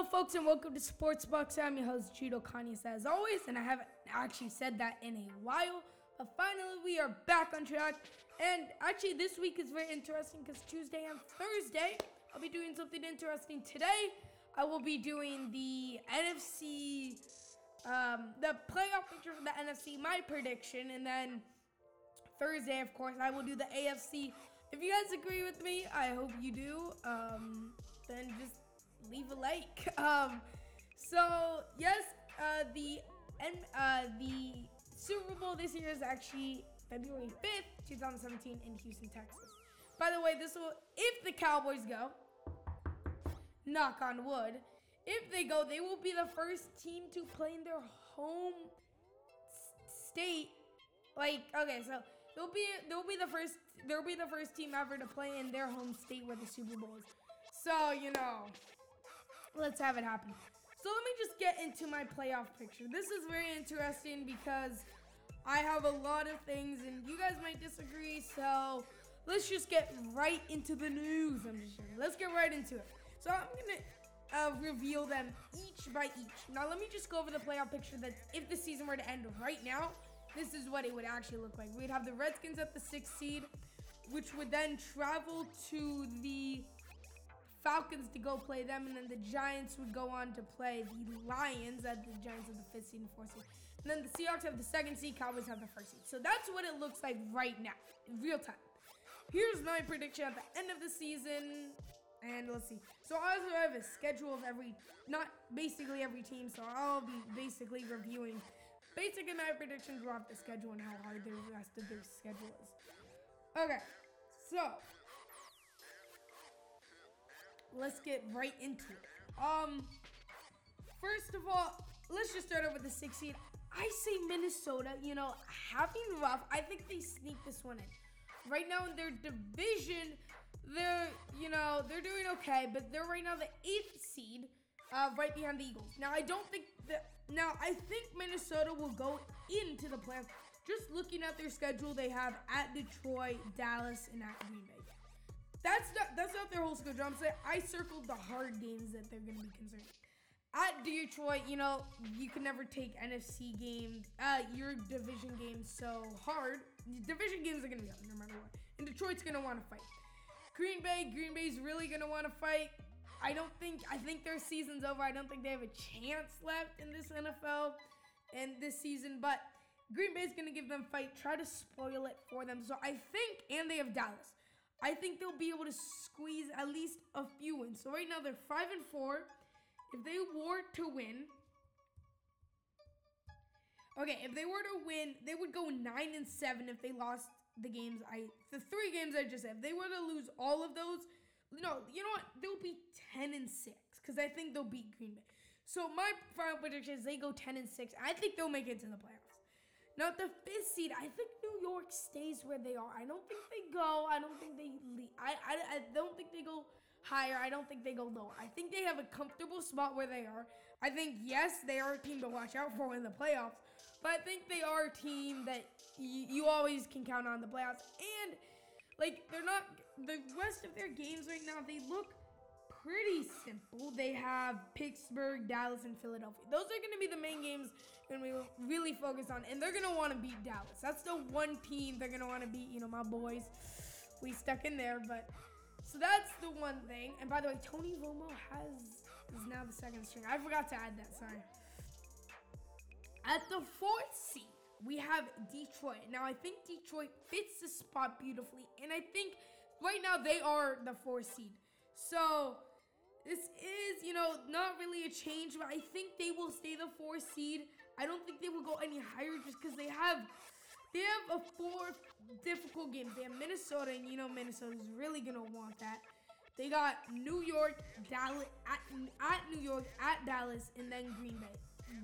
Hello, folks, and welcome to Sports Bucks. I'm your host, Judo Kanyas, as always, and I haven't actually said that in a while, but finally we are back on track. And actually, this week is very interesting because Tuesday and Thursday, I'll be doing something interesting. Today, I will be doing the NFC, um, the playoff picture for the NFC, my prediction, and then Thursday, of course, I will do the AFC. If you guys agree with me, I hope you do. Um, then just leave a like. Um, so yes, uh, the and uh, the Super Bowl this year is actually February 5th, 2017 in Houston, Texas. By the way, this will if the Cowboys go, knock on wood, if they go, they will be the first team to play in their home s- state. Like, okay, so they'll be they'll be the first they'll be the first team ever to play in their home state where the Super Bowl is. So, you know, let's have it happen. So let me just get into my playoff picture. This is very interesting because I have a lot of things and you guys might disagree. So let's just get right into the news. I'm just joking. Let's get right into it. So I'm gonna uh, reveal them each by each. Now let me just go over the playoff picture that if the season were to end right now, this is what it would actually look like. We'd have the Redskins at the sixth seed, which would then travel to the Falcons to go play them, and then the Giants would go on to play the Lions at the Giants of the fifth seed and fourth seed. And then the Seahawks have the second seed, Cowboys have the first seed. So that's what it looks like right now, in real time. Here's my prediction at the end of the season. And let's see. So I have a schedule of every, not basically every team. So I'll be basically reviewing basically my predictions off the schedule and how hard the rest of their schedule is. Okay, so let's get right into it. Um, first of all, let's just start over with the six seed. I say Minnesota. You know, having rough. I think they sneak this one in. Right now in their division, they're you know they're doing okay, but they're right now the eighth seed, uh, right behind the Eagles. Now I don't think that. Now I think Minnesota will go into the playoffs. Just looking at their schedule, they have at Detroit, Dallas, and at Green Bay. That's not that's not their whole schedule. I'm saying I circled the hard games that they're gonna be concerned. At Detroit, you know, you can never take NFC games, uh, your division games so hard. Division games are gonna be hard no matter what. And Detroit's gonna want to fight. Green Bay, Green Bay's really gonna want to fight. I don't think I think their season's over. I don't think they have a chance left in this NFL and this season, but Green Bay's gonna give them fight, try to spoil it for them. So I think, and they have Dallas. I think they'll be able to squeeze at least a few wins. So right now they're five and four. If they were to win, okay, if they were to win, they would go nine and seven if they lost the games. I the three games I just said. If they were to lose all of those, no, you know what? They'll be ten and six because I think they'll beat Green Bay. So my final prediction is they go ten and six. I think they'll make it to the playoffs. Now the fifth seed, I think New York stays where they are. I don't think they go. I don't think they leave. I, I, I don't think they go higher. I don't think they go lower. I think they have a comfortable spot where they are. I think yes, they are a team to watch out for in the playoffs, but I think they are a team that y- you always can count on the playoffs. And like they're not the rest of their games right now. They look pretty simple. Have Pittsburgh, Dallas, and Philadelphia. Those are going to be the main games going we really focus on, and they're going to want to beat Dallas. That's the one team they're going to want to beat. You know, my boys, we stuck in there, but so that's the one thing. And by the way, Tony Romo has is now the second string. I forgot to add that. Sorry. At the fourth seed, we have Detroit. Now, I think Detroit fits the spot beautifully, and I think right now they are the fourth seed. So this is, you know, not really a change, but I think they will stay the fourth seed. I don't think they will go any higher just because they have they have a four difficult games. They have Minnesota, and you know Minnesota's really gonna want that. They got New York, Dallas at, at New York, at Dallas, and then Green Bay.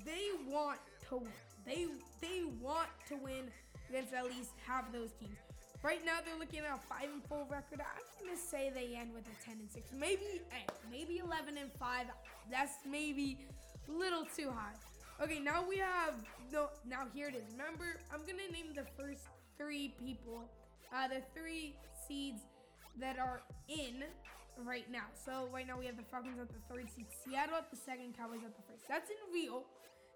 They want to win. They they want to win against at least half those teams. Right now they're looking at a five and four record. I'm gonna say they end with a ten and six, maybe eh, maybe eleven and five. That's maybe a little too high. Okay, now we have no. Now here it is. Remember, I'm gonna name the first three people, uh, the three seeds that are in right now. So right now we have the Falcons at the third seed, Seattle at the second, Cowboys at the first. That's in real.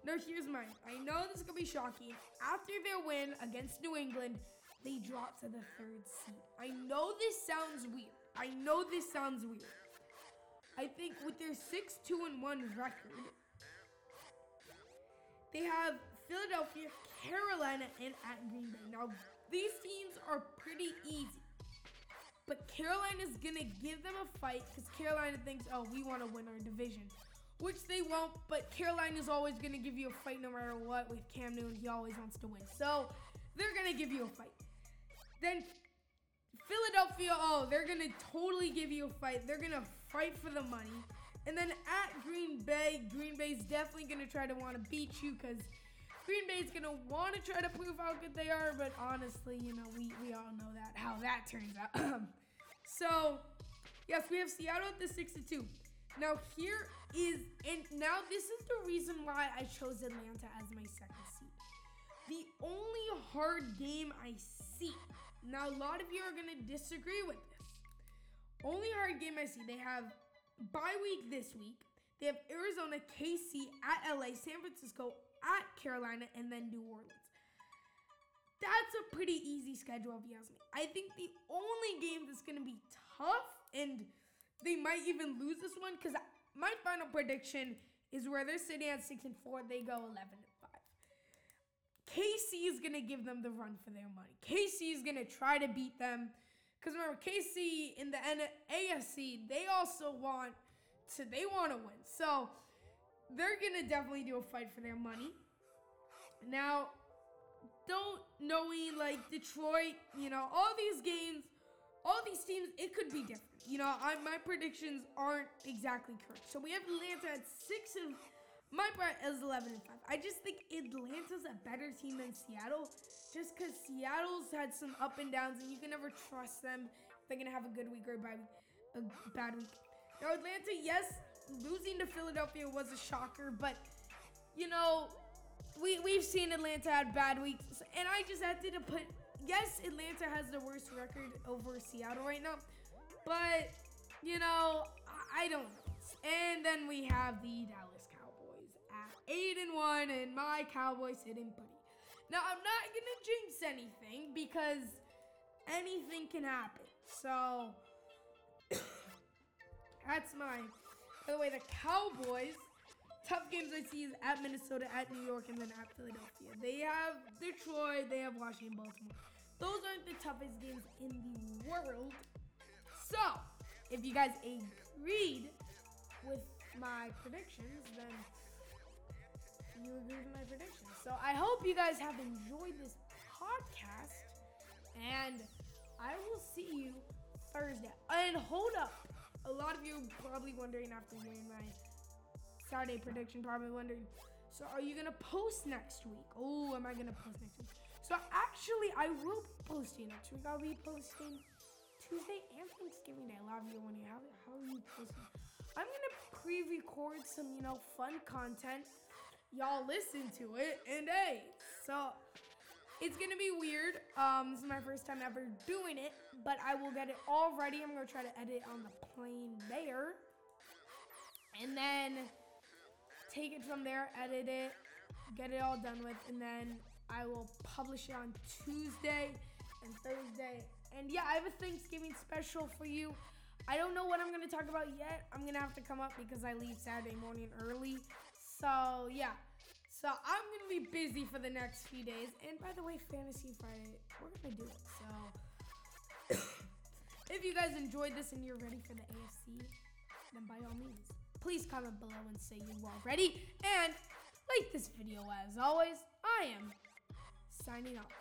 Now here's mine. I know this is gonna be shocking. After their win against New England, they drop to the third seed. I know this sounds weird. I know this sounds weird. I think with their 6 2 and 1 record, they have Philadelphia, Carolina, and at Green Bay. Now, these teams are pretty easy. But Carolina's going to give them a fight because Carolina thinks, oh, we want to win our division. Which they won't, but Carolina's always going to give you a fight no matter what. With Cam Newton, he always wants to win. So, they're going to give you a fight. Then Philadelphia, oh, they're going to totally give you a fight. They're going to fight for the money. And then at Green Bay, Green Bay's definitely going to try to want to beat you because Green Bay's going to want to try to prove how good they are. But honestly, you know, we, we all know that, how that turns out. so, yes, we have Seattle at the 6 to 2. Now, here is, and now this is the reason why I chose Atlanta as my second seed. The only hard game I see now, a lot of you are to disagree with this. Only hard game I see, they have bye week this week. They have Arizona, KC at LA, San Francisco at Carolina, and then New Orleans. That's a pretty easy schedule if you ask me. I think the only game that's to be tough, and they might even lose this one, because my final prediction is where they're sitting at 6 and 4, they go 11 and five. KC is to give them the run for their money. KC is to try to beat them. Because remember, KC in the AFC, they also want to, they want to win. So they're to definitely do a fight for their money. Now, don't knowing like Detroit, you know, all these games, all these teams, it could be different. You know, I, my predictions aren't exactly correct. So we have Atlanta at six and my part is 11 and 5. I just think Atlanta's a better team than Seattle just because Seattle's had some up and downs and you can never trust them if they're to have a good week or a bad, a bad week. Now, Atlanta, yes, losing to Philadelphia was a shocker, but, you know, we, we've seen Atlanta had bad weeks. And I just had to put, yes, Atlanta has the worst record over Seattle right now, but, you know, I, I don't know. And then we have the Dallas Cowboys at eight and one, and my Cowboys sitting pretty. Now I'm not gonna jinx anything because anything can happen. So that's mine. By the way, the Cowboys. Tough games I see is at Minnesota, at New York, and then at Philadelphia. They have Detroit, they have Washington, Baltimore. Those aren't the toughest games in the world. So, if you guys agreed with my predictions, then you agree with my predictions. So I hope you guys have enjoyed this podcast, and I will see you Thursday. And hold up, a lot of you probably wondering after hearing my Saturday prediction, probably wondering. So are you gonna post next week? Oh, am I gonna post next week? So actually, I will be posting next week. I'll be posting Tuesday and Thanksgiving Day. A lot of you wondering how how are you posting? I'm gonna pre-record some you know fun content y'all listen to it. And hey, so it's gonna be weird. Um, this is my first time ever doing it, but I will get it all ready. I'm gonna try to edit on the plane there, and then take it from there, edit it, get it all done with, and then I will publish it on Tuesday and Thursday. And yeah, I have a Thanksgiving special for you. I don't know what I'm gonna talk about yet. I'm gonna have to come up because I leave Saturday morning early. So yeah. So I'm gonna be busy for the next few days. And by the way, Fantasy Friday, we're gonna do it. So if you guys enjoyed this and you're ready for the AFC, then by all means, please comment below and say you are ready. And like this video as always. I am signing off.